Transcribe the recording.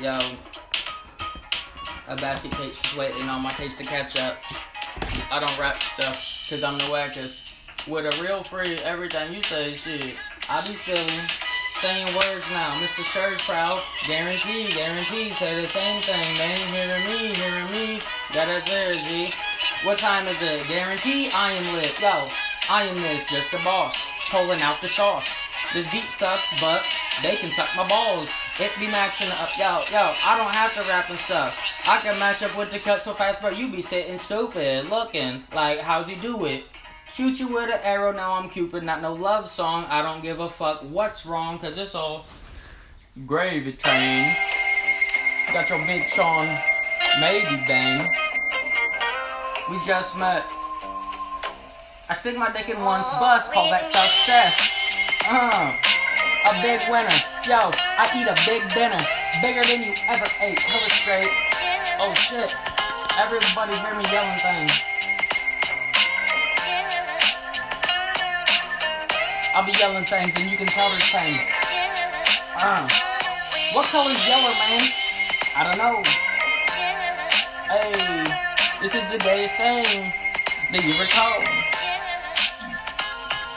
Yo, a basket case just waiting on my case to catch up. I don't rap stuff because I'm the wackest. With a real free, everything you say, shit. I be feeling, saying words now. Mr. Church proud, guarantee, guarantee. Say the same thing. They ain't hearing me, hearing me. That is G. What time is it? Guarantee I am lit. Yo, I am this, just a boss. Pulling out the sauce. This beat sucks, but they can suck my balls. It be matching up. Yo, yo, I don't have to rap and stuff. I can match up with the cut so fast, but you be sitting stupid, looking like, how's he do it? Shoot you with an arrow, now I'm Cupid, not no love song. I don't give a fuck what's wrong, cause it's all gravy train. Got your bitch on, maybe bang. We just met. I stick my dick in one's bus, call that success. Uh, a big winner. Yo, I eat a big dinner. Bigger than you ever ate. Hella straight. Oh shit. Everybody hear me yelling things. I'll be yelling things and you can tell there's things. Uh, what color's yellow, man? I don't know. Hey, this is the gayest thing that you recall.